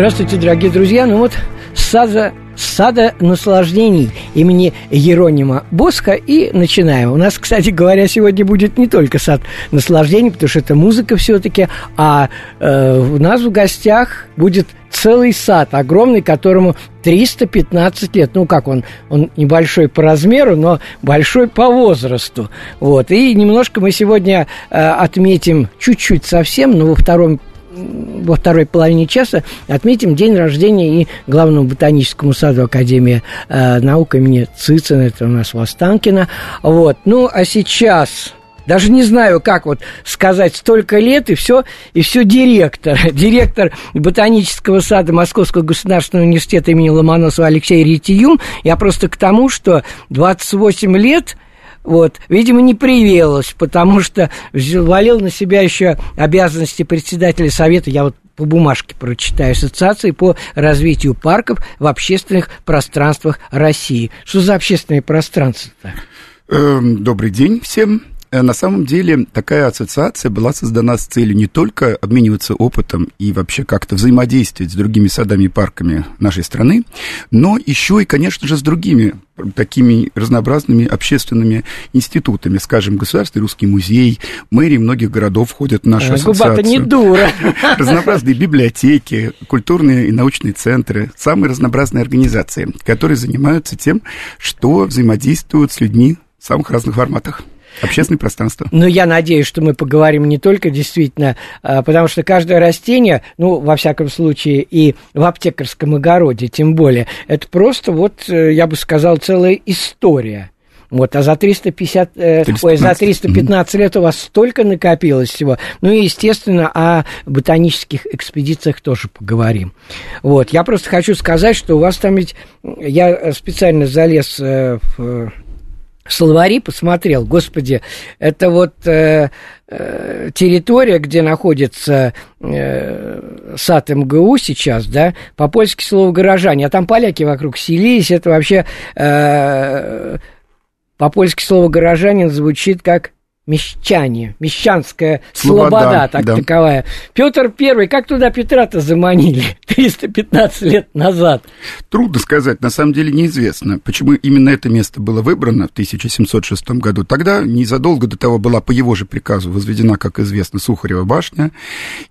Здравствуйте, дорогие друзья. Ну вот сада, сада наслаждений имени Еронима Боска и начинаем. У нас, кстати говоря, сегодня будет не только сад наслаждений, потому что это музыка все-таки, а э, у нас в гостях будет целый сад огромный, которому 315 лет. Ну, как он? Он небольшой по размеру, но большой по возрасту. Вот. И немножко мы сегодня э, отметим чуть-чуть совсем, но во втором во второй половине часа отметим день рождения и главному ботаническому саду Академии э, наук имени Цицина, это у нас в Останкино. Вот. Ну, а сейчас... Даже не знаю, как вот сказать, столько лет, и все, и все директор. Директор ботанического сада Московского государственного университета имени Ломоносова Алексей Ретиюм. Я просто к тому, что 28 лет – вот, видимо, не привелось, потому что валил на себя еще обязанности председателя совета, я вот по бумажке прочитаю, Ассоциации по развитию парков в общественных пространствах России. Что за общественные пространства-то? Эм, добрый день всем. Э, на самом деле такая ассоциация была создана с целью не только обмениваться опытом и вообще как-то взаимодействовать с другими садами и парками нашей страны, но еще и, конечно же, с другими такими разнообразными общественными институтами, скажем, Государственный русский музей, мэрии многих городов входят в нашу ассоциацию. не дура. Разнообразные библиотеки, культурные и научные центры, самые разнообразные организации, которые занимаются тем, что взаимодействуют с людьми в самых разных форматах. Общественное пространство. Ну, я надеюсь, что мы поговорим не только действительно, а, потому что каждое растение, ну, во всяком случае, и в аптекарском огороде, тем более, это просто вот, э, я бы сказал, целая история. Вот, а за 350, 315. ой, за 315 лет у вас столько накопилось всего. Ну и, естественно, о ботанических экспедициях тоже поговорим. Вот, я просто хочу сказать, что у вас там ведь, я специально залез э, в словари посмотрел, господи, это вот э, э, территория, где находится э, сад МГУ сейчас, да, по-польски слово «горожане», а там поляки вокруг селились, это вообще э, по-польски слово «горожанин» звучит как мещане, мещанская слобода, слобода так да. таковая. Петр Первый, как туда Петра-то заманили 315 лет назад? Трудно сказать, на самом деле неизвестно, почему именно это место было выбрано в 1706 году. Тогда, незадолго до того, была по его же приказу возведена, как известно, Сухарева башня,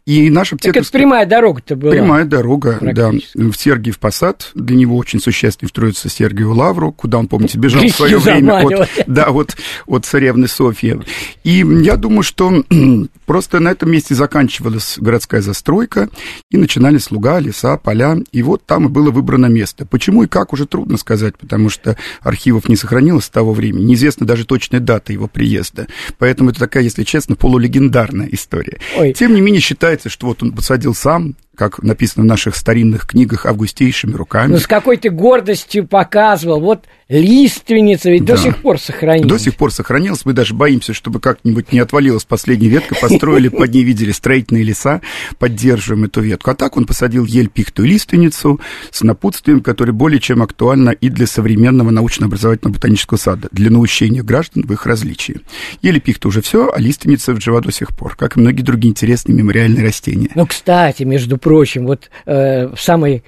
и наша аптека... Так это прямая дорога-то была. Прямая дорога, да, в Сергиев Посад, для него очень существенный строится Сергиеву Лавру, куда он, помните, бежал в свое время от, да, вот, от царевны Софьи. И я думаю, что просто на этом месте заканчивалась городская застройка, и начинались луга, леса, поля, и вот там и было выбрано место. Почему и как, уже трудно сказать, потому что архивов не сохранилось с того времени, неизвестна даже точная дата его приезда. Поэтому это такая, если честно, полулегендарная история. Ой. Тем не менее, считается, что вот он посадил сам, как написано в наших старинных книгах, августейшими руками. Ну, с какой то гордостью показывал. Вот лиственница ведь да. до сих пор сохранилась. До сих пор сохранилась. Мы даже боимся, чтобы как-нибудь не отвалилась последняя ветка. Построили, под ней видели строительные леса, поддерживаем эту ветку. А так он посадил ель, пихту и лиственницу с напутствием, которое более чем актуально и для современного научно-образовательного ботанического сада, для научения граждан в их различии. Ель пихта уже все, а лиственница жива до сих пор, как и многие другие интересные мемориальные растения. Ну, кстати, между прочим, прочим, вот э, в самой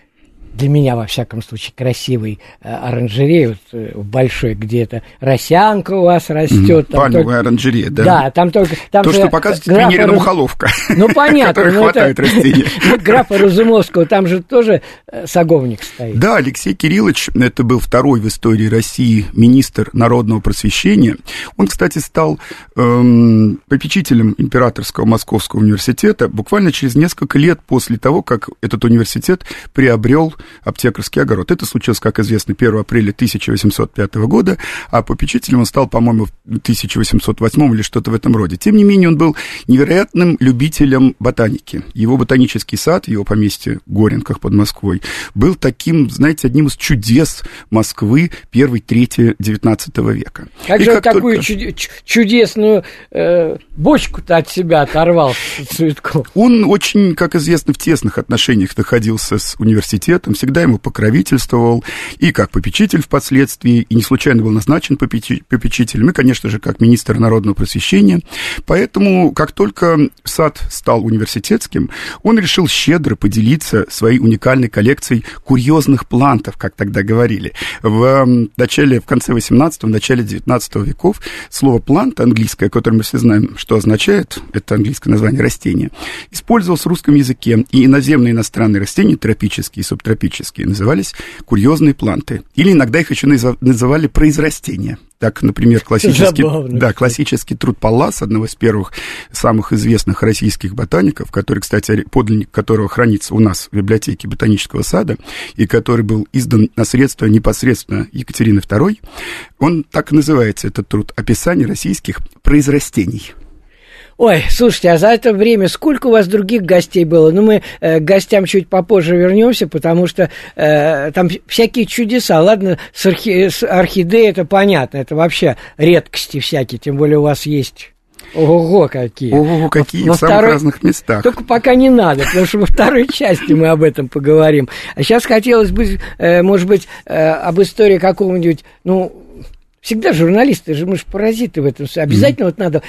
для меня, во всяком случае, красивый э, оранжерей, вот, э, большой, где то росянка у вас растет. Mm, пальмовая только... оранжерея, да? Да, там только... Там То, что показывает графа... Раз... мухоловка, ну, понятно, но хватает это... растений. Графа Разумовского, там же тоже э, саговник стоит. Да, Алексей Кириллович, это был второй в истории России министр народного просвещения. Он, кстати, стал эм, попечителем Императорского Московского университета буквально через несколько лет после того, как этот университет приобрел аптекарский огород. Это случилось, как известно, 1 апреля 1805 года, а попечителем он стал, по-моему, в 1808 или что-то в этом роде. Тем не менее, он был невероятным любителем ботаники. Его ботанический сад, его поместье в Горенках под Москвой, был таким, знаете, одним из чудес Москвы первой трети XIX века. Как И же как такую только... чудесную э, бочку-то от себя оторвал Цветков? Он очень, как известно, в тесных отношениях находился с университетом, всегда ему покровительствовал, и как попечитель впоследствии, и не случайно был назначен попечителем, и, конечно же, как министр народного просвещения. Поэтому, как только сад стал университетским, он решил щедро поделиться своей уникальной коллекцией курьезных плантов, как тогда говорили. В начале, в конце 18 в начале 19 веков слово плант английское, которое мы все знаем, что означает, это английское название растения, использовалось в русском языке, и иноземные иностранные растения, тропические и субтропические, назывались курьезные планты. Или иногда их еще называли произрастения. Так, например, классический, Забавно, да, классический труд Паллас, одного из первых самых известных российских ботаников, который, кстати, подлинник которого хранится у нас в библиотеке ботанического сада, и который был издан на средства непосредственно Екатерины II, он так и называется, этот труд «Описание российских произрастений». Ой, слушайте, а за это время сколько у вас других гостей было? Ну, мы э, к гостям чуть попозже вернемся, потому что э, там всякие чудеса. Ладно, с, орхи... с орхидеей это понятно, это вообще редкости всякие, тем более у вас есть Ого, какие. Ого, какие, во в самых второй... разных местах. Только пока не надо, потому что во второй части мы об этом поговорим. А сейчас хотелось бы, э, может быть, э, об истории какого-нибудь, ну, всегда журналисты же, мы же паразиты в этом. Обязательно mm-hmm. вот надо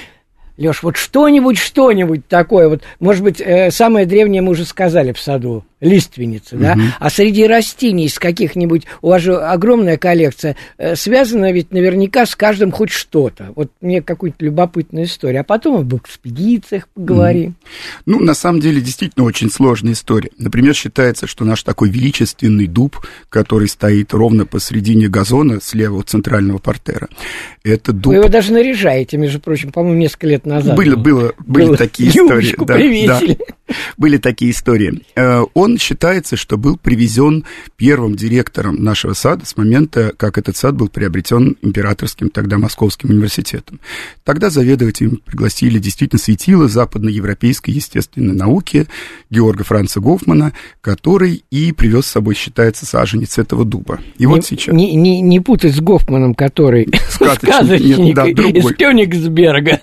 Леш, вот что-нибудь, что-нибудь такое, вот, может быть, э, самое древнее мы уже сказали в саду, лиственницы, угу. да, а среди растений из каких-нибудь, у вас же огромная коллекция, э, связано ведь наверняка с каждым хоть что-то. Вот мне какую-то любопытную историю, а потом об экспедициях поговорим. Угу. Ну, на самом деле, действительно очень сложная история. Например, считается, что наш такой величественный дуб, который стоит ровно посредине газона слева от центрального портера, это дуб... Вы его даже наряжаете, между прочим, по-моему, несколько лет назад. Было, было, были было такие истории. Да, да, были такие истории. Э, он считается, что был привезен первым директором нашего сада с момента, как этот сад был приобретен императорским, тогда Московским университетом. Тогда заведователем пригласили действительно светило западноевропейской естественной науки Георга Франца Гофмана, который и привез с собой, считается, саженец этого дуба. И не, вот сейчас... Не, не, не путать с Гофманом, который сказочник, нет, да, из Кёнигсберга.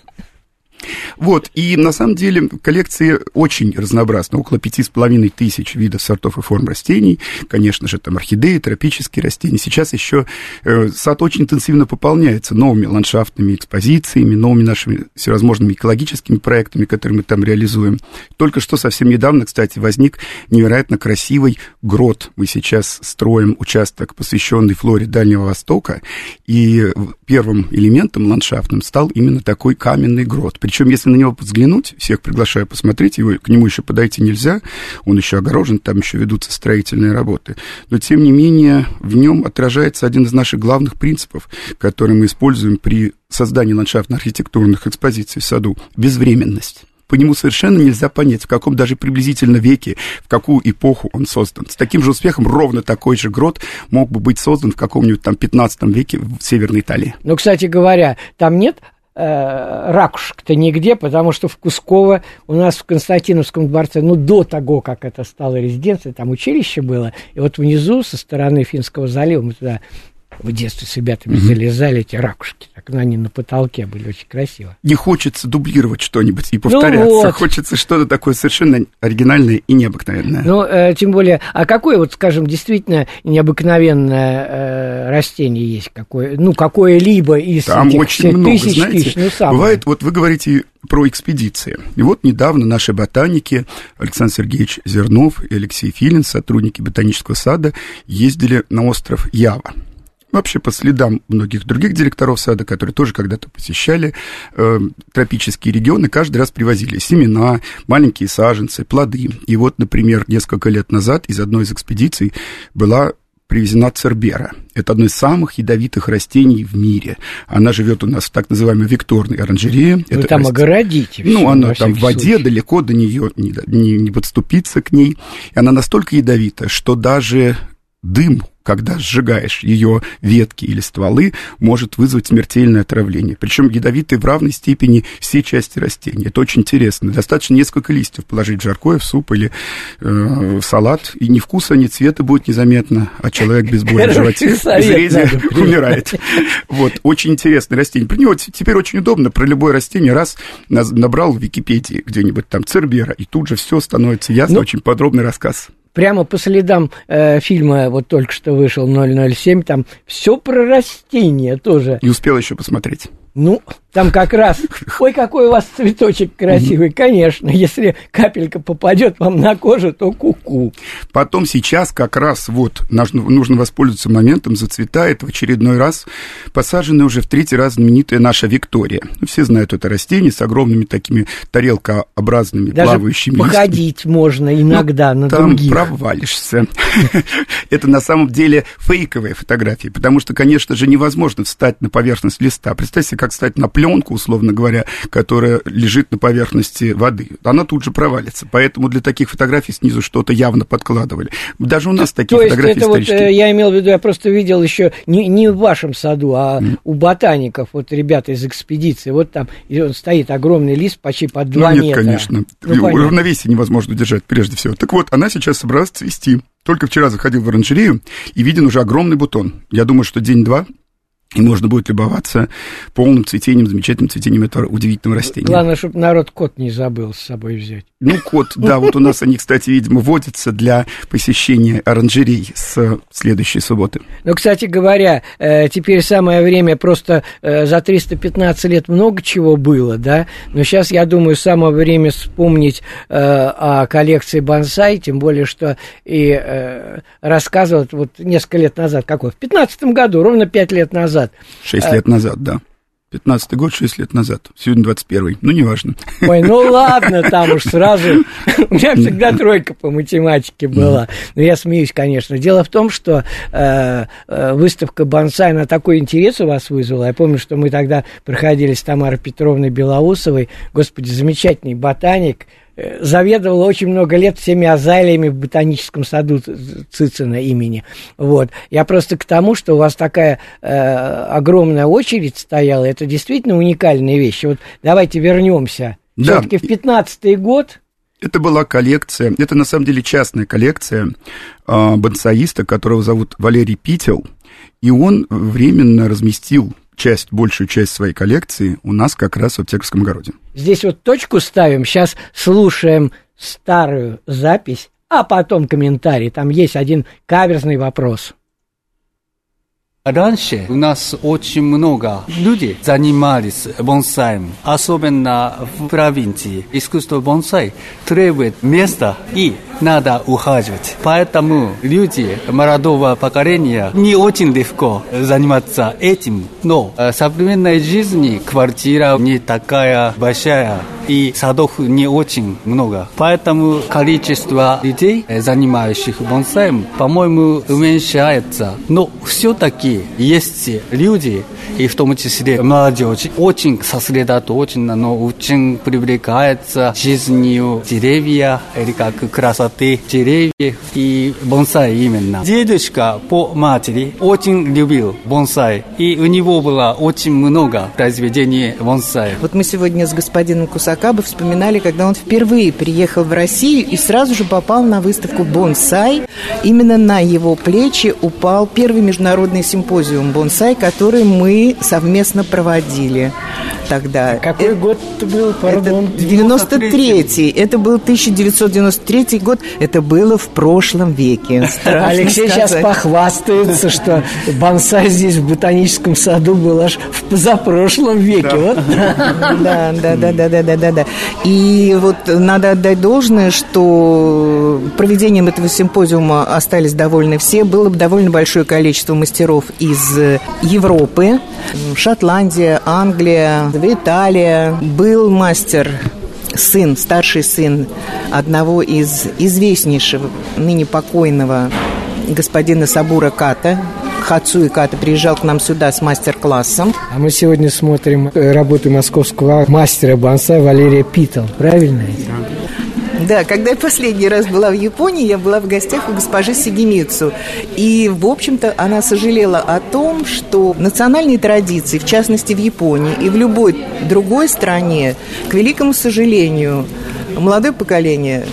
Вот, и на самом деле коллекции очень разнообразны, около пяти с половиной тысяч видов сортов и форм растений, конечно же, там орхидеи, тропические растения. Сейчас еще э, сад очень интенсивно пополняется новыми ландшафтными экспозициями, новыми нашими всевозможными экологическими проектами, которые мы там реализуем. Только что совсем недавно, кстати, возник невероятно красивый грот. Мы сейчас строим участок, посвященный флоре Дальнего Востока, и первым элементом ландшафтным стал именно такой каменный грот причем, если на него взглянуть, всех приглашаю посмотреть, его, к нему еще подойти нельзя, он еще огорожен, там еще ведутся строительные работы. Но, тем не менее, в нем отражается один из наших главных принципов, который мы используем при создании ландшафтно-архитектурных экспозиций в саду – безвременность по нему совершенно нельзя понять, в каком даже приблизительно веке, в какую эпоху он создан. С таким же успехом ровно такой же грот мог бы быть создан в каком-нибудь там 15 веке в Северной Италии. Ну, кстати говоря, там нет ракушек-то нигде, потому что в Кусково у нас в Константиновском дворце, ну, до того, как это стало резиденцией, там училище было, и вот внизу, со стороны Финского залива, мы туда в детстве с ребятами mm-hmm. залезали, эти ракушки, так ну, они на потолке были очень красиво. Не хочется дублировать что-нибудь и повторяться, ну вот. хочется что-то такое совершенно оригинальное и необыкновенное. Ну, э, тем более, а какое вот, скажем, действительно необыкновенное э, растение есть, какое, ну, какое-либо из Там этих очень много, тысяч, знаете, тысяч, ну, самое. бывает, вот вы говорите про экспедиции. И вот недавно наши ботаники Александр Сергеевич Зернов и Алексей Филин, сотрудники ботанического сада, ездили на остров Ява вообще по следам многих других директоров сада, которые тоже когда-то посещали э, тропические регионы, каждый раз привозили семена, маленькие саженцы, плоды. И вот, например, несколько лет назад из одной из экспедиций была привезена цербера. Это одно из самых ядовитых растений в мире. Она живет у нас в так называемой викторной оранжерее. Вы Это там раст... огородите. Ну, она там в воде, случае. далеко до нее не, не, не подступиться к ней. И она настолько ядовита, что даже дым когда сжигаешь ее ветки или стволы, может вызвать смертельное отравление. Причем ядовитые в равной степени все части растения. Это очень интересно. Достаточно несколько листьев положить в жаркое, в суп или э, в салат, и ни вкуса, ни цвета будет незаметно, а человек без боли в животе умирает. Вот, очень интересное растение. Про него теперь очень удобно. Про любое растение раз набрал в Википедии где-нибудь там Цербера, и тут же все становится ясно, ну, очень подробный рассказ прямо по следам э, фильма, вот только что вышел 007, там все про растения тоже. Не успел еще посмотреть. Ну, там как раз, ой, какой у вас цветочек красивый, конечно, если капелька попадет вам на кожу, то куку. -ку. Потом сейчас как раз вот нужно, воспользоваться моментом, зацветает в очередной раз посаженная уже в третий раз знаменитая наша Виктория. Ну, все знают это растение с огромными такими тарелкообразными Даже плавающими походить листьями. можно иногда ну, на там других. провалишься. Это на самом деле фейковые фотографии, потому что, конечно же, невозможно встать на поверхность листа. Представьте, как встать на пленку, условно говоря, которая лежит на поверхности воды. Она тут же провалится. Поэтому для таких фотографий снизу что-то явно подкладывали. Даже у нас такие То фотографии есть это вот, э, я имел в виду, я просто видел еще не, не в вашем саду, а mm. у ботаников, вот ребята из экспедиции, вот там и он стоит огромный лист почти под 2 ну, нет, метра. конечно. Ну, Равновесие невозможно держать прежде всего. Так вот, она сейчас собралась цвести. Только вчера заходил в оранжерею, и виден уже огромный бутон. Я думаю, что день-два и можно будет любоваться полным цветением, замечательным цветением этого удивительного растения. Главное, чтобы народ кот не забыл с собой взять. Ну, кот, да, вот у нас они, кстати, видимо, водятся для посещения оранжерей с следующей субботы. Ну, кстати говоря, э, теперь самое время, просто э, за 315 лет много чего было, да, но сейчас, я думаю, самое время вспомнить э, о коллекции бонсай, тем более, что и рассказывал вот несколько лет назад, какой, в 15 году, ровно 5 лет назад, назад. Шесть лет назад, да. 15 год, 6 лет назад. Сегодня 21 Ну, неважно. Ой, ну ладно, там уж сразу. У меня всегда тройка по математике была. Но я смеюсь, конечно. Дело в том, что э, э, выставка бонсай, на такой интерес у вас вызвала. Я помню, что мы тогда проходили с Тамарой Петровной Белоусовой. Господи, замечательный ботаник заведовала очень много лет всеми азалиями в ботаническом саду Цицина имени. Вот. Я просто к тому, что у вас такая э, огромная очередь стояла, это действительно уникальная вещь. Вот давайте вернемся. Да. Все-таки в 15 год это была коллекция, это на самом деле частная коллекция э, бонсаиста, которого зовут Валерий Пител, и он временно разместил часть, большую часть своей коллекции у нас как раз в Аптековском огороде. Здесь вот точку ставим, сейчас слушаем старую запись, а потом комментарий. Там есть один каверзный вопрос. Раньше у нас очень много людей занимались бонсаем, особенно в провинции. Искусство бонсай требует места и надо ухаживать. Поэтому люди молодого поколения не очень легко заниматься этим. Но в современной жизни квартира не такая большая и садов не очень много. Поэтому количество людей, занимающих бонсаем, по-моему, уменьшается. Но все-таки есть люди, и в том числе молодежь, очень сосредоточена, но очень привлекается жизнью деревья или как красоты деревьев и бонсай именно. Дедушка по матери очень любил бонсай, и у него было очень много произведений бонсай. Вот мы сегодня с господином Кусакабы вспоминали, когда он впервые приехал в Россию и сразу же попал на выставку бонсай. Именно на его плечи упал первый международный симпозиум бонсай, который мы совместно проводили тогда. Какой это, год это был, пардон? Это 93-й. Это был 1993 год. Это было в прошлом веке. Страшно Алексей сказать. сейчас похвастается, что бонсай здесь в ботаническом саду был аж в позапрошлом веке. Да. Вот. Да, да, да, да, да, да, да, да. И вот надо отдать должное, что проведением этого симпозиума остались довольны все. Было довольно большое количество мастеров из Европы, Шотландия, Англия, Италия. Был мастер сын, старший сын одного из известнейшего, ныне покойного господина Сабура Ката, Хацуи Ката приезжал к нам сюда с мастер-классом. А мы сегодня смотрим работу московского мастера бонсай Валерия Питал, правильно? Да, когда я последний раз была в Японии, я была в гостях у госпожи Сигемицу. И, в общем-то, она сожалела о том, что национальные традиции, в частности в Японии и в любой другой стране, к великому сожалению, молодое поколение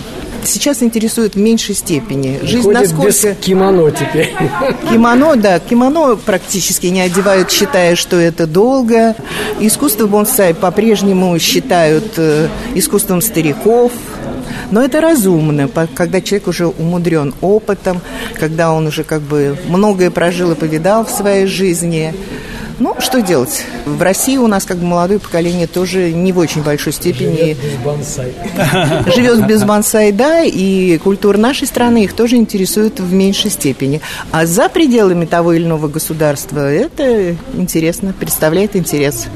сейчас интересует в меньшей степени. Жизнь Ходит насколько... без кимоно теперь. Кимоно, да, кимоно практически не одевают, считая, что это долго. Искусство бонсай по-прежнему считают э, искусством стариков, но это разумно, когда человек уже умудрен опытом, когда он уже как бы многое прожил и повидал в своей жизни. Ну, что делать? В России у нас как бы молодое поколение тоже не в очень большой степени... Живет без бонсай. Живет без бонсай, да, и культура нашей страны их тоже интересует в меньшей степени. А за пределами того или иного государства это интересно, представляет интерес.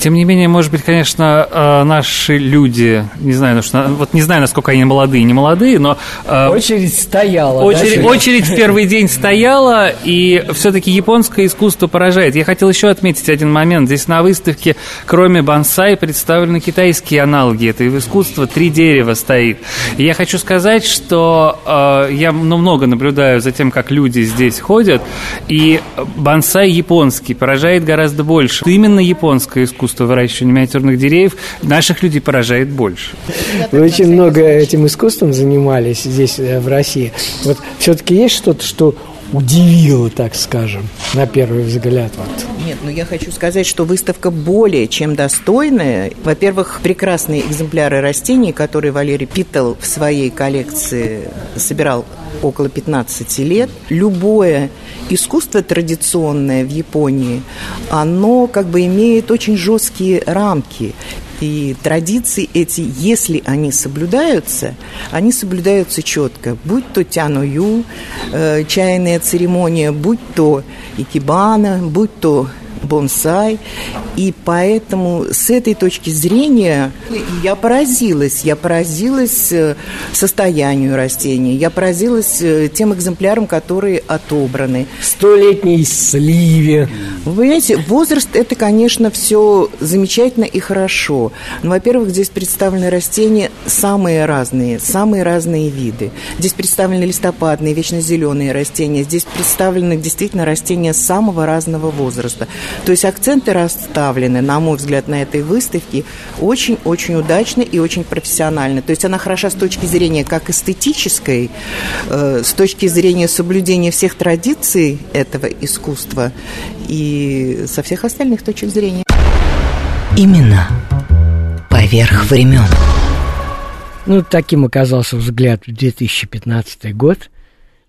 Тем не менее, может быть, конечно, э, наши люди, не знаю, вот не знаю, насколько они молодые, не молодые, но... Э, очередь стояла. Очередь, да? очередь в первый день стояла, и все-таки японское искусство поражает. Я хотел хотел еще отметить один момент. Здесь на выставке, кроме бонсай, представлены китайские аналоги этого искусства. Три дерева стоит. И я хочу сказать, что э, я ну, много наблюдаю за тем, как люди здесь ходят, и бонсай японский поражает гораздо больше. Именно японское искусство выращивания миниатюрных деревьев наших людей поражает больше. Вы очень много этим искусством занимались здесь, э, в России. Вот все-таки есть что-то, что удивило, так скажем, на первый взгляд? Вот? Нет, ну я хочу сказать, что выставка более чем достойная. Во-первых, прекрасные экземпляры растений, которые Валерий Питтел в своей коллекции собирал около 15 лет. Любое искусство традиционное в Японии, оно как бы имеет очень жесткие рамки. И традиции эти, если они соблюдаются, они соблюдаются четко. Будь то тяную, э, чайная церемония, будь то икебана, будь то бонсай. И поэтому с этой точки зрения я поразилась. Я поразилась э, состоянию растения. Я поразилась э, тем экземплярам, которые отобраны. Столетней сливе. Вы понимаете, возраст – это, конечно, все замечательно и хорошо. Но, во-первых, здесь представлены растения самые разные, самые разные виды. Здесь представлены листопадные, вечно зеленые растения. Здесь представлены действительно растения самого разного возраста. То есть акценты расставлены, на мой взгляд, на этой выставке очень-очень удачно и очень профессионально. То есть она хороша с точки зрения как эстетической, э, с точки зрения соблюдения всех традиций этого искусства и со всех остальных точек зрения. Именно поверх времен. Ну, таким оказался взгляд в 2015 год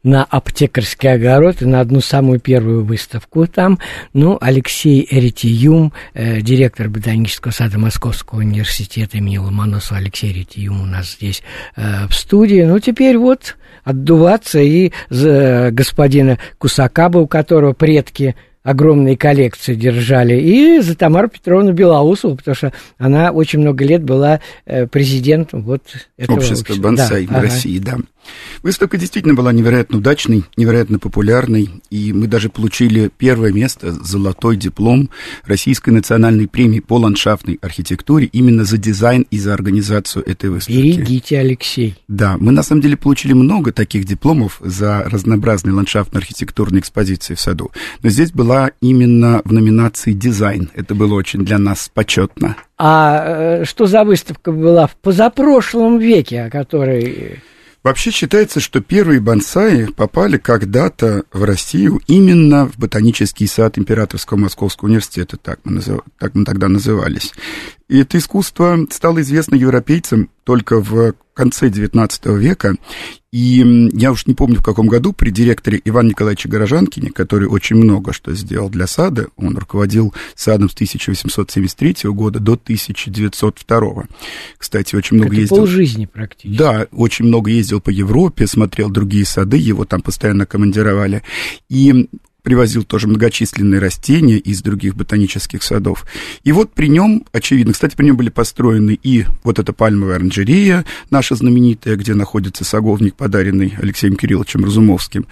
на аптекарский огород и на одну самую первую выставку там. Ну, Алексей Ретиюм, э, директор ботанического сада Московского университета имени Ломоносова, Алексей Ретиюм у нас здесь э, в студии. Ну, теперь вот отдуваться и за господина Кусакаба, у которого предки огромные коллекции держали, и за Тамару Петровну Белоусову, потому что она очень много лет была э, президентом вот этого общества. общества. бонсай да, в ага. России, да. Выставка действительно была невероятно удачной, невероятно популярной, и мы даже получили первое место, золотой диплом Российской национальной премии по ландшафтной архитектуре именно за дизайн и за организацию этой выставки. Берегите, Алексей. Да, мы на самом деле получили много таких дипломов за разнообразные ландшафтно-архитектурные экспозиции в саду, но здесь была именно в номинации «Дизайн». Это было очень для нас почетно. А э, что за выставка была в позапрошлом веке, о которой Вообще считается, что первые бонсаи попали когда-то в Россию именно в ботанический сад Императорского Московского университета, так мы, назыв... так мы тогда назывались. И это искусство стало известно европейцам только в конце XIX века. И я уж не помню, в каком году при директоре Ивана Николаевича Горожанкине, который очень много что сделал для сада, он руководил садом с 1873 года до 1902. Кстати, очень много Это ездил... полжизни практически. Да, очень много ездил по Европе, смотрел другие сады, его там постоянно командировали. И привозил тоже многочисленные растения из других ботанических садов. И вот при нем, очевидно, кстати, при нем были построены и вот эта пальмовая оранжерея, наша знаменитая, где находится саговник, подаренный Алексеем Кирилловичем Разумовским,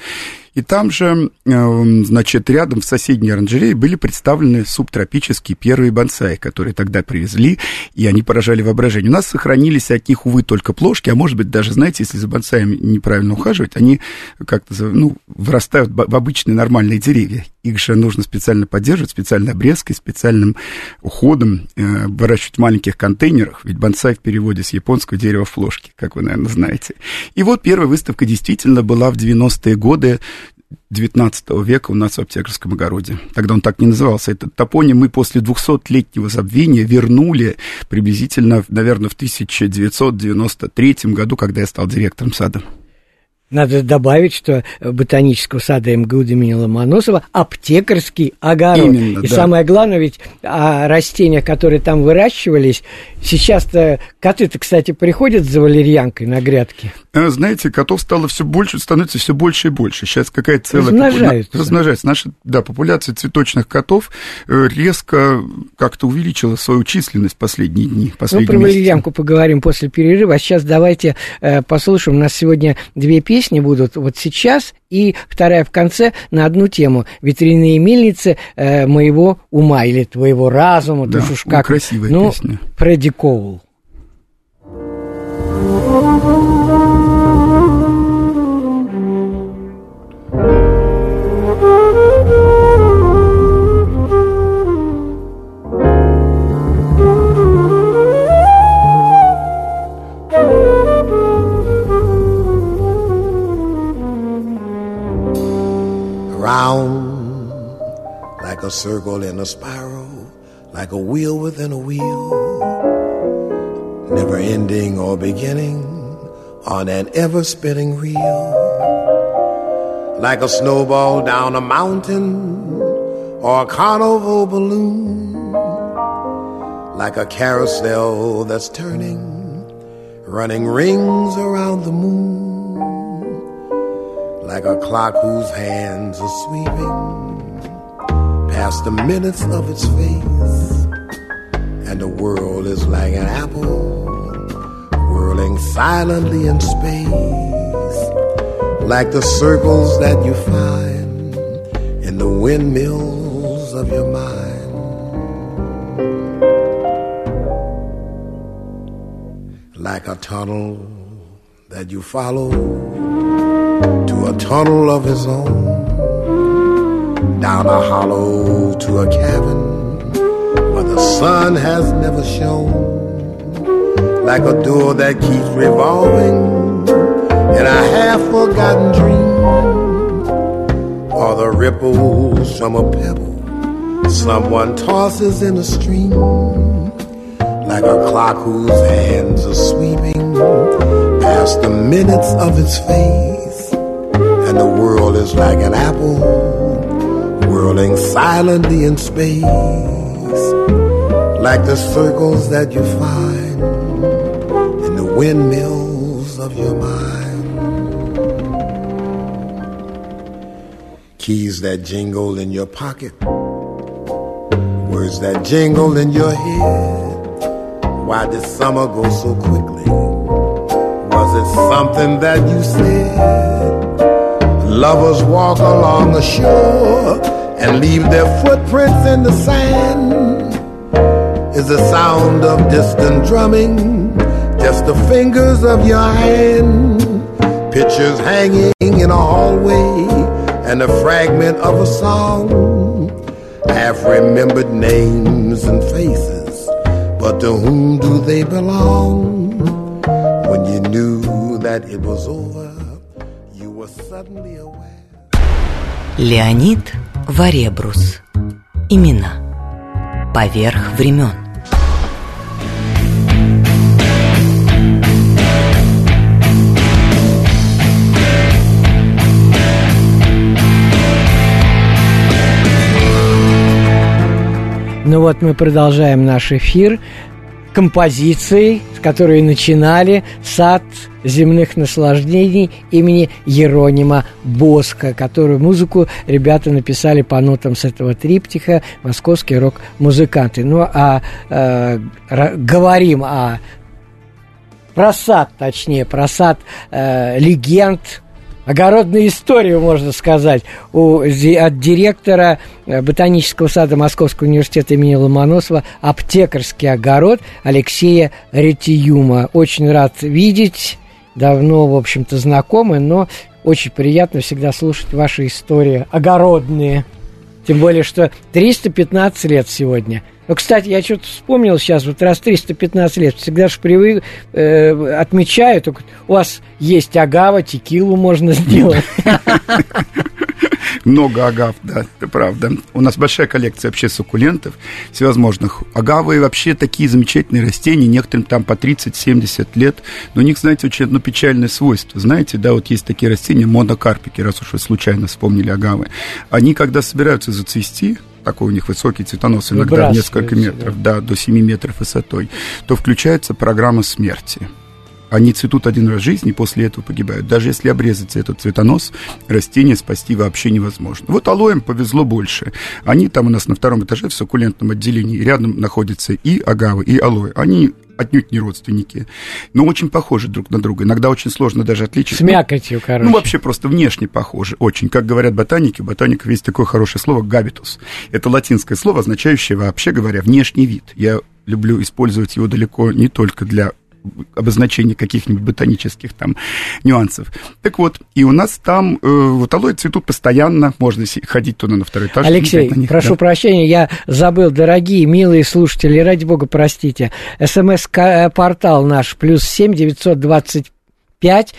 И там же, эм, значит, рядом в соседней оранжерее были представлены субтропические первые бонсаи, которые тогда привезли, и они поражали воображение. У нас сохранились от них, увы, только плошки, а может быть, даже, знаете, если за бонсаями неправильно ухаживать, они как-то, ну, вырастают в обычные нормальные деревья. Их же нужно специально поддерживать, специальной обрезкой, специальным уходом, э, выращивать в маленьких контейнерах, ведь бонсай в переводе с японского дерева в плошке, как вы, наверное, знаете. И вот первая выставка действительно была в 90-е годы 19 века у нас в аптекарском огороде. Тогда он так не назывался. Этот топоним мы после 200-летнего забвения вернули приблизительно, наверное, в 1993 году, когда я стал директором сада. Надо добавить, что ботанического сада МГУ имени Ломоносова аптекарский огород. Именно, И да. самое главное, ведь а, растения, которые там выращивались, сейчас-то коты-то, кстати, приходят за валерьянкой на грядки. Э, знаете, котов стало все больше, становится все больше и больше. Сейчас какая-то целая... Размножаются. Популя... Размножаются. Наша, да, популяция цветочных котов э, резко как-то увеличила свою численность последние дни, последние Ну, про валерьянку поговорим после перерыва. А сейчас давайте э, послушаем. У нас сегодня две песни будут вот сейчас и вторая в конце на одну тему. Ветряные мельницы э, моего ума или твоего разума. Да, уж как. красивая ну, песня. Фредди Коул. round like a circle in a spiral, like a wheel within a wheel, never ending or beginning on an ever spinning reel, like a snowball down a mountain or a carnival balloon, like a carousel that's turning, running rings around the moon. Like a clock whose hands are sweeping past the minutes of its face, and the world is like an apple whirling silently in space, like the circles that you find in the windmills of your mind. Like a tunnel that you follow to a tunnel of his own, down a hollow to a cabin where the sun has never shone, like a door that keeps revolving in a half forgotten dream, or the ripples from a pebble someone tosses in a stream, like a clock whose hands are sweeping past the minutes of its face. And the world is like an apple whirling silently in space, like the circles that you find in the windmills of your mind. Keys that jingle in your pocket, words that jingle in your head. Why did summer go so quickly? Was it something that you said? Lovers walk along the shore and leave their footprints in the sand. Is the sound of distant drumming just the fingers of your hand? Pictures hanging in a hallway and a fragment of a song. Half remembered names and faces, but to whom do they belong? When you knew that it was over. Леонид Варебрус. Имена. Поверх времен. Ну вот мы продолжаем наш эфир композицией, с которой начинали сад земных наслаждений имени Еронима Боска, которую музыку ребята написали по нотам с этого триптиха «Московские рок-музыканты». Ну, а э, говорим о про сад, точнее, про сад э, легенд огородную историю, можно сказать, у, от директора э, Ботанического сада Московского университета имени Ломоносова «Аптекарский огород» Алексея Ретиюма. Очень рад видеть, давно, в общем-то, знакомы, но очень приятно всегда слушать ваши истории огородные. Тем более, что 315 лет сегодня – кстати, я что-то вспомнил сейчас, вот раз 315 лет, всегда же привык, э, отмечаю, только у вас есть агава, текилу можно сделать. Много агав, да, это правда. У нас большая коллекция вообще суккулентов всевозможных. Агавы вообще такие замечательные растения, некоторым там по 30-70 лет, но у них, знаете, очень одно печальное свойство. Знаете, да, вот есть такие растения, монокарпики, раз уж вы случайно вспомнили агавы. Они, когда собираются зацвести, такой у них высокий цветонос, иногда несколько метров, да. да, до 7 метров высотой, то включается программа смерти. Они цветут один раз в жизни, после этого погибают. Даже если обрезать этот цветонос, растение спасти вообще невозможно. Вот алоем повезло больше. Они там у нас на втором этаже в суккулентном отделении. Рядом находятся и агавы, и алоэ. Они отнюдь не родственники, но очень похожи друг на друга. Иногда очень сложно даже отличить. С мякотью, ну, короче. Ну, вообще просто внешне похожи, очень. Как говорят ботаники, у ботаников есть такое хорошее слово «габитус». Это латинское слово, означающее, вообще говоря, внешний вид. Я люблю использовать его далеко не только для обозначение каких-нибудь ботанических там нюансов. Так вот, и у нас там э, вот алоэ цветут постоянно, можно ходить туда на второй этаж. Алексей, них, прошу да. прощения, я забыл, дорогие, милые слушатели, ради бога, простите, смс-портал наш, плюс семь девятьсот двадцать пять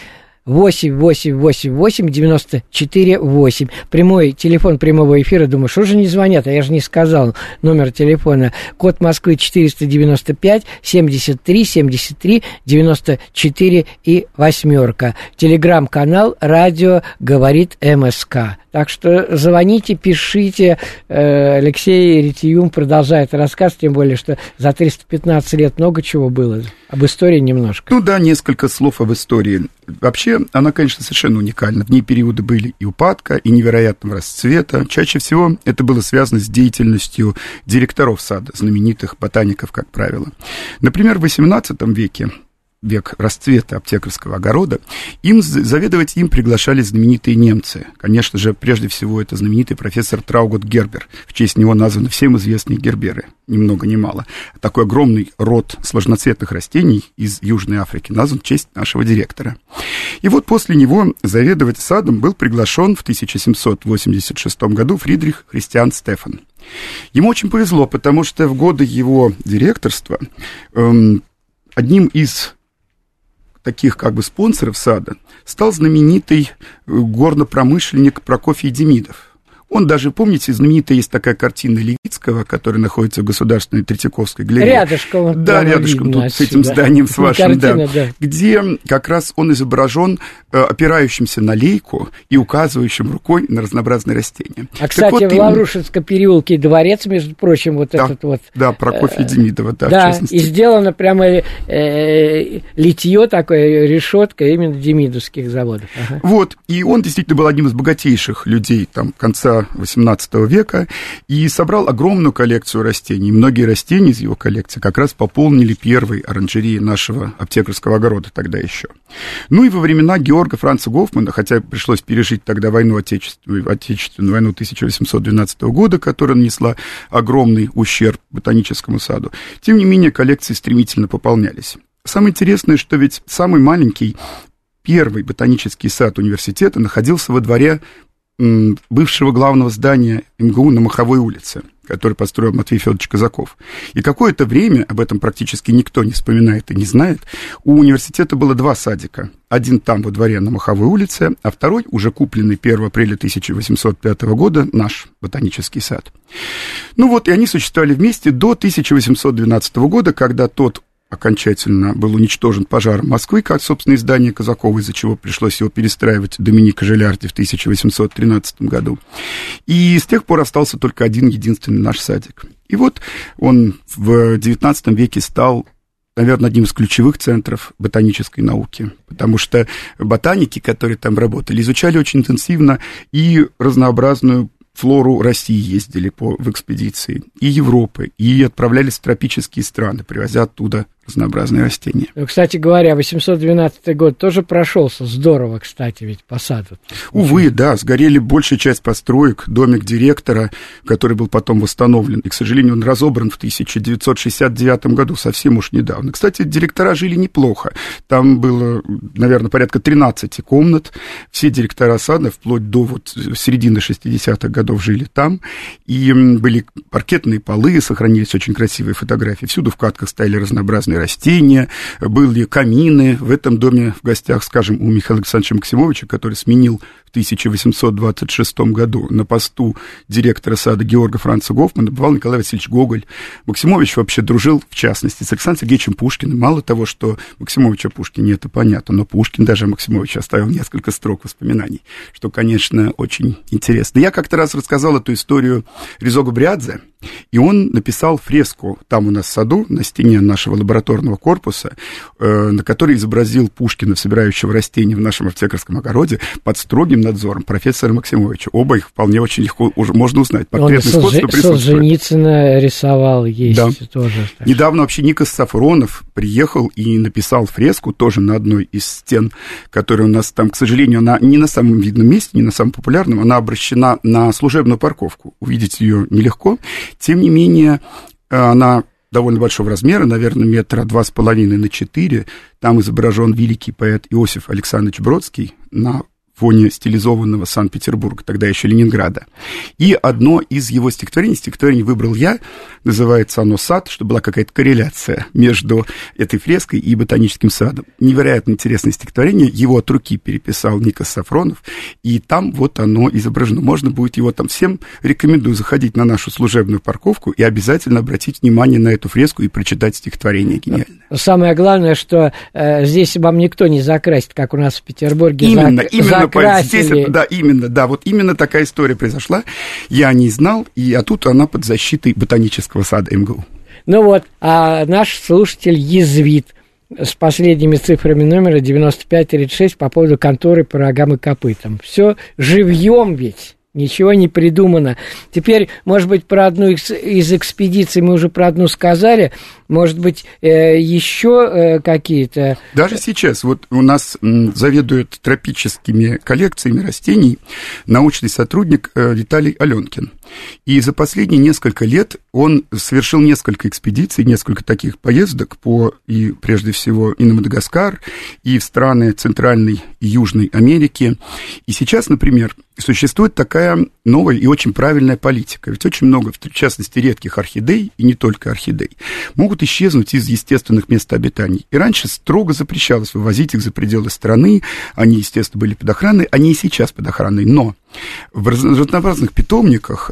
8 8 8 8 94 8. Прямой телефон прямого эфира. Думаю, что же не звонят? А я же не сказал номер телефона. Код Москвы 495 73 73 94 и восьмерка. Телеграм-канал «Радио говорит МСК». Так что звоните, пишите. Э, Алексей Ретиюм продолжает рассказ, тем более, что за 315 лет много чего было. Об истории немножко. Ну да, несколько слов об истории. Вообще, она, конечно, совершенно уникальна. В ней периоды были и упадка, и невероятного расцвета. Чаще всего это было связано с деятельностью директоров сада, знаменитых ботаников, как правило. Например, в XVIII веке век расцвета аптекарского огорода, им заведовать им приглашали знаменитые немцы. Конечно же, прежде всего, это знаменитый профессор Траугот Гербер. В честь него названы всем известные герберы, ни много ни мало. Такой огромный род сложноцветных растений из Южной Африки назван в честь нашего директора. И вот после него заведовать садом был приглашен в 1786 году Фридрих Христиан Стефан. Ему очень повезло, потому что в годы его директорства эм, одним из таких как бы спонсоров сада стал знаменитый э, горнопромышленник Прокофий Демидов. Он даже, помните, знаменитая есть такая картина Левицкого, которая находится в Государственной Третьяковской галерее. Рядышком. Да, рядышком тут отсюда. с этим зданием, с вашим, картина, да, да. Где как раз он изображен э, опирающимся на лейку и указывающим рукой на разнообразные растения. А, кстати, вот, в Лаврушинском переулке дворец, между прочим, вот да, этот вот... Да, Прокофья э, Демидова, да, Да, и сделано прямо э, литье такое, решетка именно демидовских заводов. Ага. Вот, и он действительно был одним из богатейших людей там конца XVIII века и собрал огромную коллекцию растений. Многие растения из его коллекции как раз пополнили первой оранжереи нашего аптекарского огорода тогда еще. Ну и во времена Георга Франца Гофмана, хотя пришлось пережить тогда войну Отечественную, Отечественную войну 1812 года, которая нанесла огромный ущерб ботаническому саду, тем не менее коллекции стремительно пополнялись. Самое интересное, что ведь самый маленький первый ботанический сад университета находился во дворе бывшего главного здания МГУ на Маховой улице, который построил Матвей Федорович Казаков. И какое-то время, об этом практически никто не вспоминает и не знает, у университета было два садика. Один там во дворе на Маховой улице, а второй, уже купленный 1 апреля 1805 года, наш ботанический сад. Ну вот, и они существовали вместе до 1812 года, когда тот окончательно был уничтожен пожаром Москвы, как, собственно, издание Казакова, из-за чего пришлось его перестраивать Доминика Желярди в 1813 году. И с тех пор остался только один единственный наш садик. И вот он в XIX веке стал наверное, одним из ключевых центров ботанической науки, потому что ботаники, которые там работали, изучали очень интенсивно и разнообразную флору России ездили по, в экспедиции, и Европы, и отправлялись в тропические страны, привозя оттуда разнообразные растения. Ну, кстати говоря, 812 год тоже прошелся здорово, кстати, ведь по саду. Увы, да, сгорели большая часть построек, домик директора, который был потом восстановлен. И, к сожалению, он разобран в 1969 году, совсем уж недавно. Кстати, директора жили неплохо. Там было, наверное, порядка 13 комнат. Все директора сада, вплоть до вот середины 60-х годов, жили там. И были паркетные полы, сохранились очень красивые фотографии. Всюду в катках стояли разнообразные разные растения, были камины. В этом доме в гостях, скажем, у Михаила Александровича Максимовича, который сменил в 1826 году на посту директора сада Георга Франца Гофмана, бывал Николай Васильевич Гоголь. Максимович вообще дружил, в частности, с Александром Сергеевичем Пушкиным. Мало того, что Максимович о Пушкине, это понятно, но Пушкин даже о Максимовиче оставил несколько строк воспоминаний, что, конечно, очень интересно. Я как-то раз рассказал эту историю Резога Брядзе, и он написал фреску там у нас в саду, на стене нашего лабораторного корпуса, э, на которой изобразил Пушкина, собирающего растения в нашем аптекарском огороде, под строгим надзором профессора Максимовича. Оба их вполне очень легко уже можно узнать. Портретное он присутствует. Солженицына рисовал, есть да. тоже. Так. Недавно вообще Никос Сафронов приехал и написал фреску тоже на одной из стен, которая у нас там, к сожалению, она не на самом видном месте, не на самом популярном, она обращена на служебную парковку. Увидеть ее нелегко. Тем не менее, она довольно большого размера, наверное, метра два с половиной на четыре. Там изображен великий поэт Иосиф Александрович Бродский на фоне стилизованного Санкт-Петербурга, тогда еще Ленинграда. И одно из его стихотворений, стихотворение выбрал я, называется оно «Сад», что была какая-то корреляция между этой фреской и ботаническим садом. Невероятно интересное стихотворение, его от руки переписал Никос Сафронов, и там вот оно изображено. Можно будет его там всем рекомендую заходить на нашу служебную парковку и обязательно обратить внимание на эту фреску и прочитать стихотворение гениально. Самое главное, что э, здесь вам никто не закрасит, как у нас в Петербурге. Именно, зак... именно закрасили. Здесь это, да, именно, да, вот именно такая история произошла. Я не знал, и а тут она под защитой ботанического сада МГУ. Ну вот, а наш слушатель язвит с последними цифрами номера 9536 по поводу конторы по рогам и копытам. Все живьем ведь. Ничего не придумано. Теперь, может быть, про одну из, экспедиций мы уже про одну сказали. Может быть, э, еще э, какие-то... Даже сейчас. Вот у нас заведует тропическими коллекциями растений научный сотрудник э, Виталий Аленкин. И за последние несколько лет он совершил несколько экспедиций, несколько таких поездок по, и прежде всего, и на Мадагаскар, и в страны Центральной и Южной Америки. И сейчас, например, существует такая новая и очень правильная политика. Ведь очень много, в частности, редких орхидей, и не только орхидей, могут исчезнуть из естественных мест обитаний. И раньше строго запрещалось вывозить их за пределы страны, они, естественно, были под охраной, они и сейчас под охраной. Но в разнообразных питомниках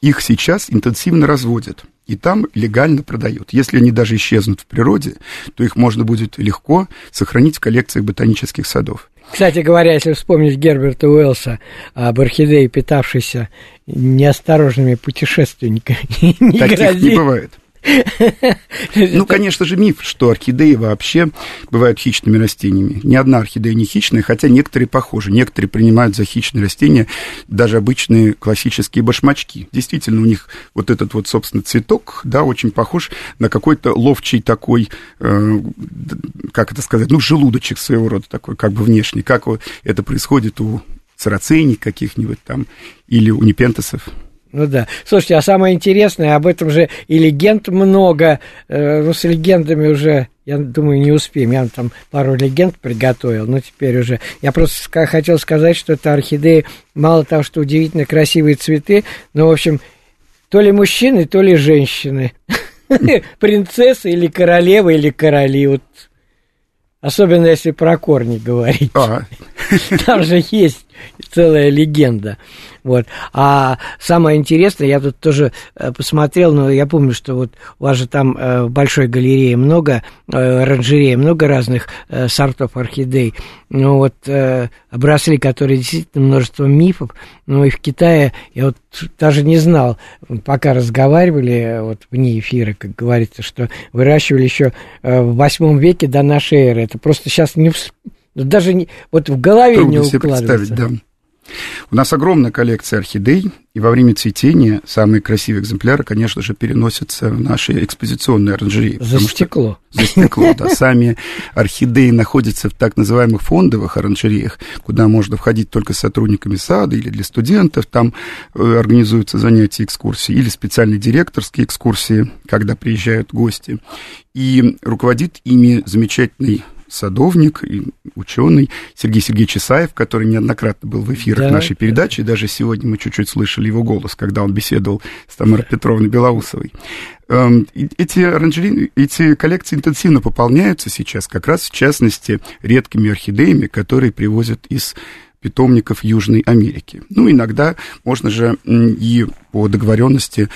их сейчас интенсивно разводят и там легально продают. Если они даже исчезнут в природе, то их можно будет легко сохранить в коллекциях ботанических садов. Кстати говоря, если вспомнить Герберта Уэллса об орхидее, питавшейся неосторожными путешественниками, не Таких грози. не бывает. Ну, конечно же, миф, что орхидеи вообще бывают хищными растениями. Ни одна орхидея не хищная, хотя некоторые похожи. Некоторые принимают за хищные растения даже обычные классические башмачки. Действительно, у них вот этот вот, собственно, цветок, да, очень похож на какой-то ловчий такой, э, как это сказать, ну, желудочек своего рода такой, как бы внешний. Как это происходит у сарацений каких-нибудь там или у непентесов. Ну да. Слушайте, а самое интересное, об этом же и легенд много. Э, ну, с легендами уже, я думаю, не успеем. Я там пару легенд приготовил, но теперь уже... Я просто хотел сказать, что это орхидеи, мало того, что удивительно красивые цветы, но, в общем, то ли мужчины, то ли женщины. Принцессы или королевы, или короли. Вот Особенно если про корни говорить. А. Там же есть целая легенда. Вот. А самое интересное, я тут тоже э, посмотрел, но я помню, что вот у вас же там э, в большой галерее много, э, оранжереи, много разных сортов орхидей. Ну вот обросли, которые действительно множество мифов. Ну и в Китае я вот даже не знал, пока разговаривали вот вне эфира, как говорится, что выращивали еще в восьмом веке до нашей эры. Это просто сейчас не... Даже не, вот в голове Трудно не укладывается. да. У нас огромная коллекция орхидей, и во время цветения самые красивые экземпляры, конечно же, переносятся в наши экспозиционные оранжереи. За стекло. За стекло, да. Сами орхидеи находятся в так называемых фондовых оранжереях, куда можно входить только с сотрудниками сада или для студентов. Там э, организуются занятия экскурсии или специальные директорские экскурсии, когда приезжают гости. И руководит ими замечательный садовник и ученый Сергей Сергеевич Исаев, который неоднократно был в эфирах да, нашей передачи, и даже сегодня мы чуть-чуть слышали его голос, когда он беседовал с Тамарой Петровной Белоусовой. Эм, эти оранжереи, эти коллекции интенсивно пополняются сейчас, как раз в частности редкими орхидеями, которые привозят из питомников Южной Америки. Ну, иногда можно же и по договоренности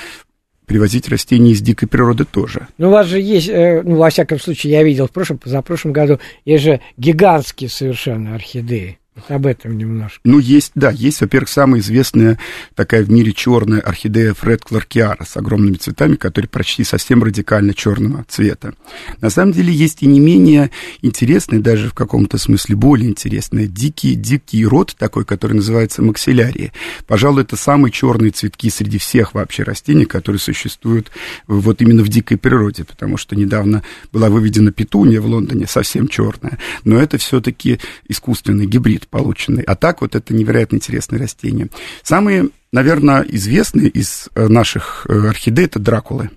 привозить растения из дикой природы тоже. Ну, у вас же есть, э, ну, во всяком случае, я видел в прошлом, позапрошлом году, есть же гигантские совершенно орхидеи. Об этом немножко. Ну, есть, да, есть, во-первых, самая известная такая в мире черная орхидея Фред Кларкиара с огромными цветами, которые почти совсем радикально черного цвета. На самом деле есть и не менее интересный, даже в каком-то смысле более интересный, дикий, дикий род такой, который называется максилярия. Пожалуй, это самые черные цветки среди всех вообще растений, которые существуют вот именно в дикой природе, потому что недавно была выведена петуния в Лондоне, совсем черная, но это все-таки искусственный гибрид вид полученный. А так вот это невероятно интересное растение. Самые, наверное, известные из э, наших э, орхидей это дракулы.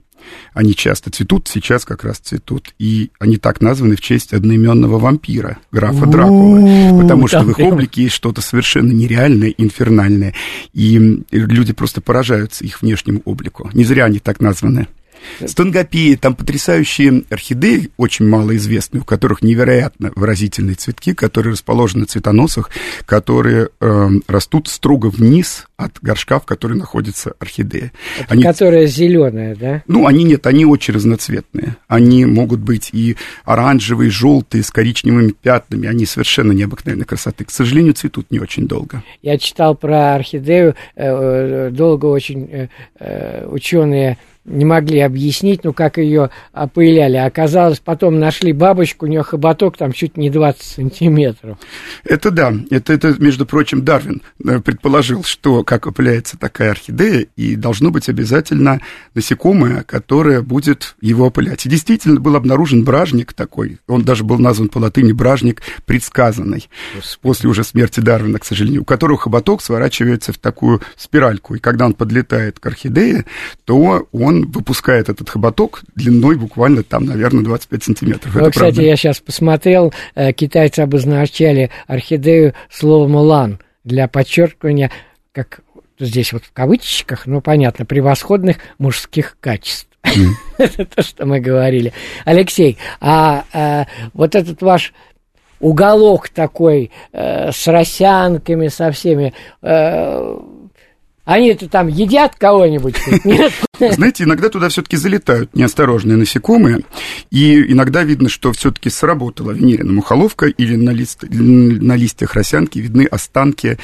Они часто цветут, сейчас как раз цветут. И они так названы в честь одноименного вампира, графа Дракулы. Потому что в их облике есть что-то совершенно нереальное, инфернальное. И люди просто поражаются их внешнему облику. Не зря они так названы. Стангопеи, там потрясающие орхидеи, очень малоизвестные, у которых невероятно выразительные цветки, которые расположены на цветоносах, которые э, растут строго вниз от горшка, в котором находится орхидея. Это они, которая зеленая, да? Ну, они нет, они очень разноцветные. Они могут быть и оранжевые, желтые, с коричневыми пятнами. Они совершенно необыкновенной красоты. К сожалению, цветут не очень долго. Я читал про орхидею, э, э, долго очень ученые не могли объяснить, ну, как ее опыляли. Оказалось, потом нашли бабочку, у нее хоботок там чуть не 20 сантиметров. Это да, это, это между прочим, Дарвин э, предположил, что как опыляется такая орхидея, и должно быть обязательно насекомое, которое будет его опылять. И действительно был обнаружен бражник такой, он даже был назван по латыни бражник предсказанный, Господи. после уже смерти Дарвина, к сожалению, у которого хоботок сворачивается в такую спиральку, и когда он подлетает к орхидее, то он он выпускает этот хоботок длиной буквально там, наверное, 25 сантиметров. Ну, кстати, правда. я сейчас посмотрел, э, китайцы обозначали орхидею словом «лан» для подчеркивания, как здесь вот в кавычках, ну, понятно, превосходных мужских качеств. Это то, что мы говорили. Алексей, а, а вот этот ваш уголок такой э, с росянками, со всеми, э, они это там едят кого-нибудь? Нет? Знаете, иногда туда все-таки залетают неосторожные насекомые, и иногда видно, что все-таки сработала венерина мухоловка, или на, лист, на листьях росянки видны останки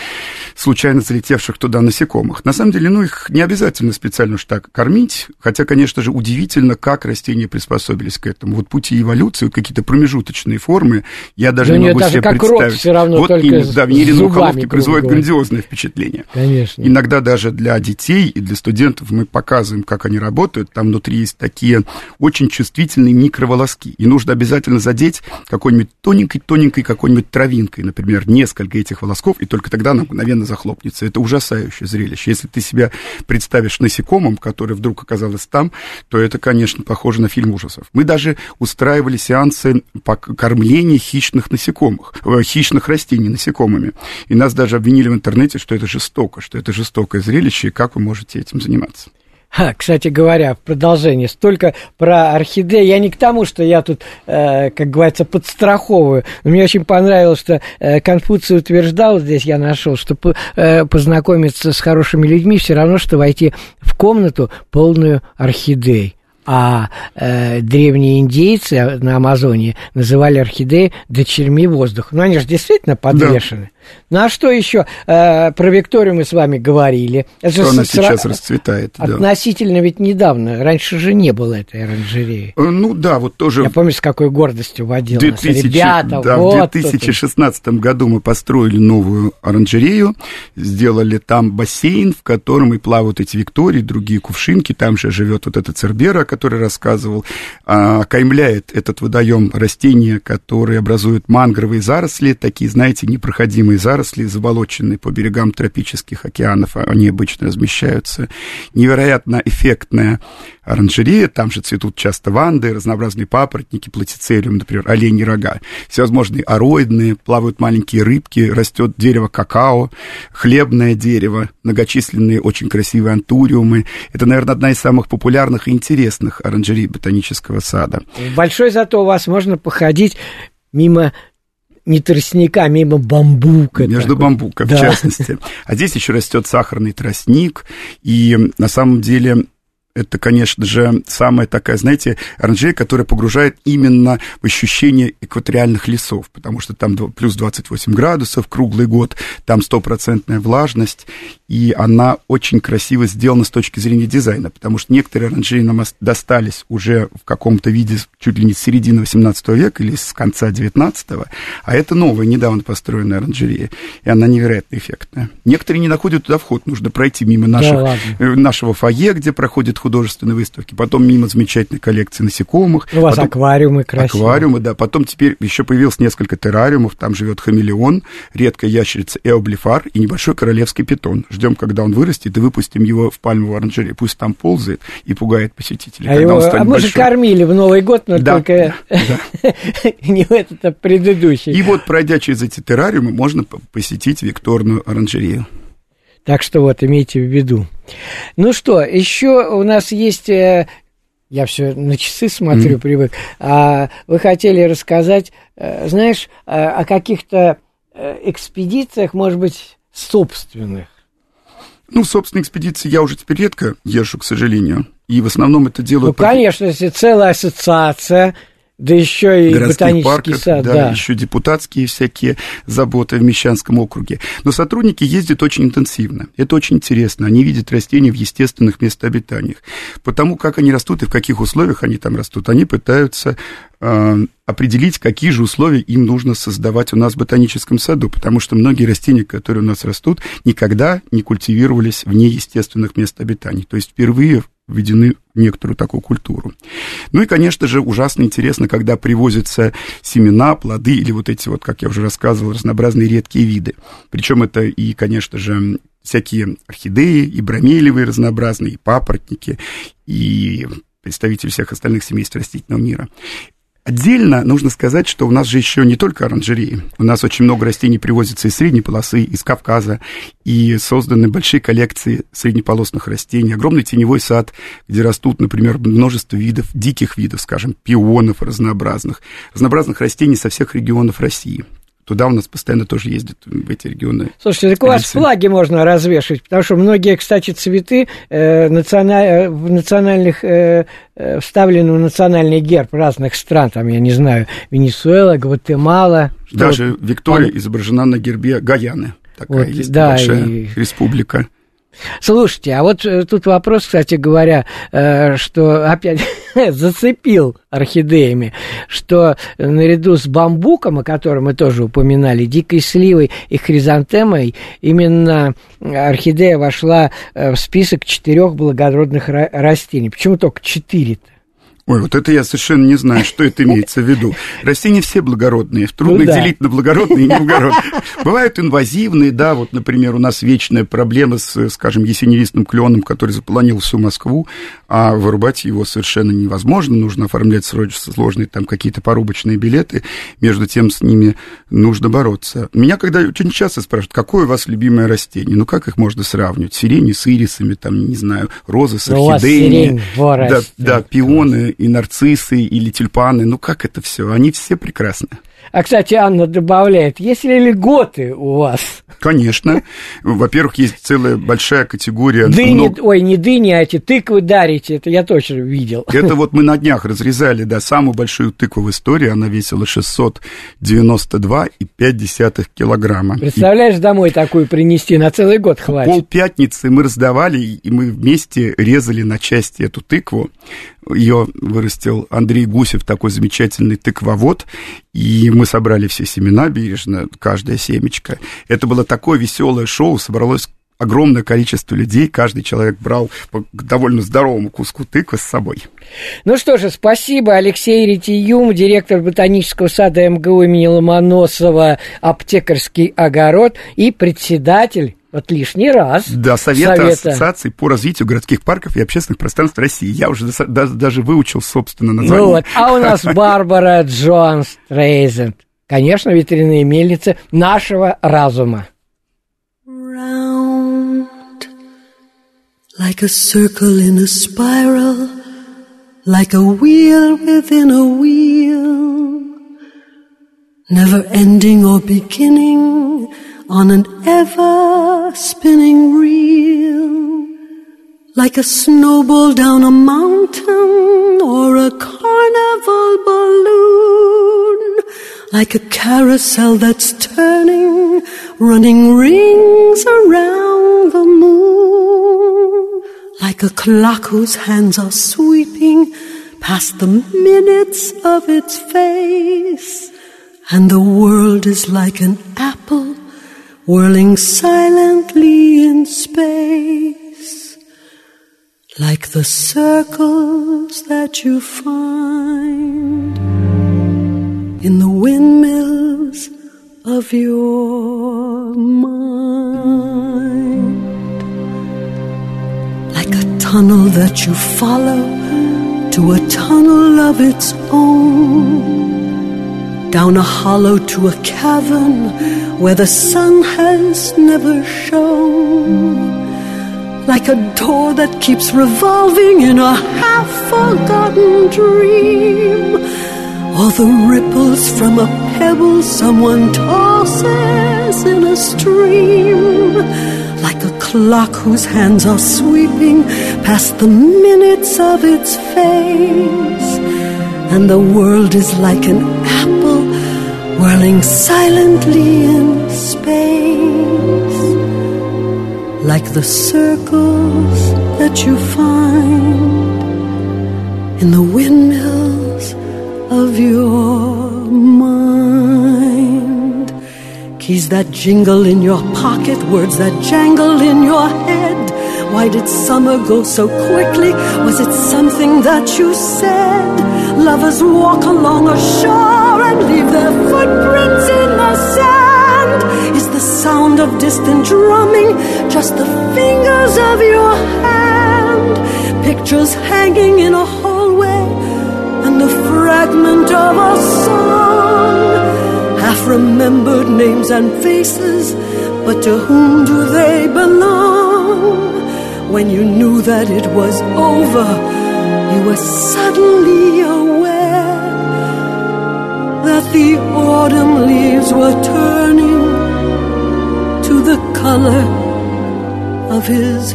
случайно залетевших туда насекомых. На самом деле, ну, их не обязательно специально уж так кормить, хотя, конечно же, удивительно, как растения приспособились к этому. Вот пути эволюции, вот какие-то промежуточные формы, я даже да не могу даже себе представить. все равно вот именно, да, венерина мухоловки производит грандиозное впечатление. Конечно. Иногда даже для детей и для студентов мы показываем, как они работают. Там внутри есть такие очень чувствительные микроволоски. И нужно обязательно задеть какой-нибудь тоненькой-тоненькой какой-нибудь травинкой, например, несколько этих волосков, и только тогда она мгновенно захлопнется. Это ужасающее зрелище. Если ты себя представишь насекомым, который вдруг оказалось там, то это, конечно, похоже на фильм ужасов. Мы даже устраивали сеансы по кормлению хищных насекомых, э, хищных растений насекомыми. И нас даже обвинили в интернете, что это жестоко, что это жестокое зрелище, будущее, как вы можете этим заниматься. А, кстати говоря, в продолжение, столько про орхидеи. Я не к тому, что я тут, э, как говорится, подстраховываю. Но мне очень понравилось, что э, Конфуций утверждал, здесь я нашел, что по, э, познакомиться с хорошими людьми все равно, что войти в комнату полную орхидей. А э, древние индейцы на Амазоне называли орхидеи дочерьми воздуха. Ну, они же действительно подвешены. Да. Ну, а что еще? Э, про Викторию мы с вами говорили. Это что она с... сейчас расцветает. Относительно да. ведь недавно. Раньше же не было этой оранжереи. Э, ну, да, вот тоже... Я помню, с какой гордостью водил 2000, нас. Ребята, да, вот в 2016 тут. году мы построили новую оранжерею, сделали там бассейн, в котором и плавают эти Виктории, другие кувшинки. Там же живет вот этот Цербера, который рассказывал, а, окаймляет этот водоем растения, которые образуют мангровые заросли, такие, знаете, непроходимые заросли, заболоченные по берегам тропических океанов, они обычно размещаются. Невероятно эффектная оранжерея, там же цветут часто ванды, разнообразные папоротники, платицелиум, например, оленьи рога, всевозможные ароидные, плавают маленькие рыбки, растет дерево какао, хлебное дерево, многочисленные очень красивые антуриумы. Это, наверное, одна из самых популярных и интересных оранжерей ботанического сада. Большой зато у вас можно походить мимо не тростника, а мимо бамбука. Между такой. бамбука, да. в частности. А здесь еще растет сахарный тростник, и на самом деле это, конечно же, самая такая, знаете, оранжерея, которая погружает именно в ощущение экваториальных лесов, потому что там плюс 28 градусов круглый год, там стопроцентная влажность, и она очень красиво сделана с точки зрения дизайна, потому что некоторые оранжереи нам достались уже в каком-то виде чуть ли не с середины 18 века или с конца 19 а это новая, недавно построенная оранжерея, и она невероятно эффектная. Некоторые не находят туда вход, нужно пройти мимо наших, да, э, нашего фойе, где проходит художественной выставки, потом мимо замечательной коллекции насекомых. У вас потом... аквариумы красивые. Аквариумы, да. Потом теперь еще появилось несколько террариумов, там живет хамелеон, редкая ящерица эоблифар и небольшой королевский питон. Ждем, когда он вырастет, и выпустим его в пальмовую оранжерею. Пусть там ползает и пугает посетителей. А, его, а мы же кормили в Новый год, но да, только да. не в этот, а предыдущий. И вот, пройдя через эти террариумы, можно посетить Викторную оранжерею. Так что вот, имейте в виду. Ну что, еще у нас есть... Э, я все на часы смотрю, mm-hmm. привык. А вы хотели рассказать, э, знаешь, о каких-то э, экспедициях, может быть, собственных? Ну, собственно, экспедиции я уже теперь редко езжу, к сожалению. И в основном это делают... Ну, конечно, если целая ассоциация да еще и ботанический парках, сад, да, да. Еще депутатские всякие заботы в Мещанском округе. Но сотрудники ездят очень интенсивно. Это очень интересно. Они видят растения в естественных местообитаниях. Потому как они растут и в каких условиях они там растут, они пытаются э, определить, какие же условия им нужно создавать у нас в ботаническом саду, потому что многие растения, которые у нас растут, никогда не культивировались вне естественных мест обитания. То есть впервые введены в некоторую такую культуру. Ну и, конечно же, ужасно интересно, когда привозятся семена, плоды или вот эти вот, как я уже рассказывал, разнообразные редкие виды. Причем это и, конечно же, всякие орхидеи, и бромелевые разнообразные, и папоротники, и представители всех остальных семейств растительного мира. Отдельно нужно сказать, что у нас же еще не только оранжереи. У нас очень много растений привозится из средней полосы, из Кавказа, и созданы большие коллекции среднеполосных растений, огромный теневой сад, где растут, например, множество видов, диких видов, скажем, пионов разнообразных, разнообразных растений со всех регионов России. Туда у нас постоянно тоже ездят, в эти регионы. Слушайте, так у вас флаги можно развешивать, потому что многие, кстати, цветы э, националь... Э, в национальных, э, э, вставлены в национальный герб разных стран, там, я не знаю, Венесуэла, Гватемала. Даже вот... Виктория Он... изображена на гербе Гаяны. Такая вот, есть да, большая и... республика. Слушайте, а вот э, тут вопрос, кстати говоря, э, что опять зацепил орхидеями, что наряду с бамбуком, о котором мы тоже упоминали, дикой сливой и хризантемой, именно орхидея вошла э, в список четырех благородных растений. Почему только четыре-то? Ой, вот это я совершенно не знаю, что это имеется в виду. Растения все благородные, трудно ну, их да. делить на благородные и неблагородные. Бывают инвазивные, да, вот, например, у нас вечная проблема с, скажем, ясеневистным кленом, который заполонил всю Москву, а вырубать его совершенно невозможно, нужно оформлять сложные там какие-то порубочные билеты, между тем с ними нужно бороться. Меня когда очень часто спрашивают, какое у вас любимое растение, ну как их можно сравнивать? Сирени с ирисами, там, не знаю, розы с орхидеями. Да, да, пионы и нарциссы или тюльпаны. Ну как это все? Они все прекрасны. А, кстати, Анна добавляет, есть ли льготы у вас? Конечно. Во-первых, есть целая большая категория... Дыни, много... ой, не дыни, а эти тыквы дарите, это я точно видел. Это вот мы на днях разрезали, да, самую большую тыкву в истории, она весила 692,5 килограмма. Представляешь, и... домой такую принести, на целый год хватит. Пол пятницы мы раздавали, и мы вместе резали на части эту тыкву. Ее вырастил Андрей Гусев, такой замечательный тыквовод, и мы собрали все семена бережно, каждая семечко. Это было такое веселое шоу, собралось огромное количество людей, каждый человек брал по довольно здоровому куску тыквы с собой. Ну что же, спасибо, Алексей Ретиюм, директор ботанического сада МГУ имени Ломоносова, аптекарский огород и председатель вот лишний раз. Да, Совета, Совета Ассоциации по развитию городских парков и общественных пространств России. Я уже даже, даже выучил, собственно, название. Ну вот, а у нас Барбара Джонс Трейзен. Конечно, ветряные мельницы нашего разума. Round, like a circle in a spiral, like a wheel within a wheel, never ending or beginning, on an ever spinning reel, like a snowball down a mountain or a carnival balloon, like a carousel that's turning, running rings around the moon, like a clock whose hands are sweeping past the minutes of its face. And the world is like an apple whirling silently in space, like the circles that you find in the windmills of your mind, like a tunnel that you follow to a tunnel of its own down a hollow to a cavern where the sun has never shone. Like a door that keeps revolving in a half forgotten dream, or the ripples from a pebble someone tosses in a stream. Like a clock whose hands are sweeping past the minutes of its face, and the world is like an apple whirling silently in space, like the circles that you find in the windmills of your mind. Keys that jingle in your pocket, words that jangle in your head. Why did summer go so quickly? Was it something that you said? Lovers walk along a shore and leave their footprints in the sand. Is the sound of distant drumming just the fingers of your hand? Pictures hanging in a hallway and the fragment of a song. Half remembered names and faces, but to whom do they belong? When you knew that it was over, you were suddenly aware that the autumn leaves were turning to the color of his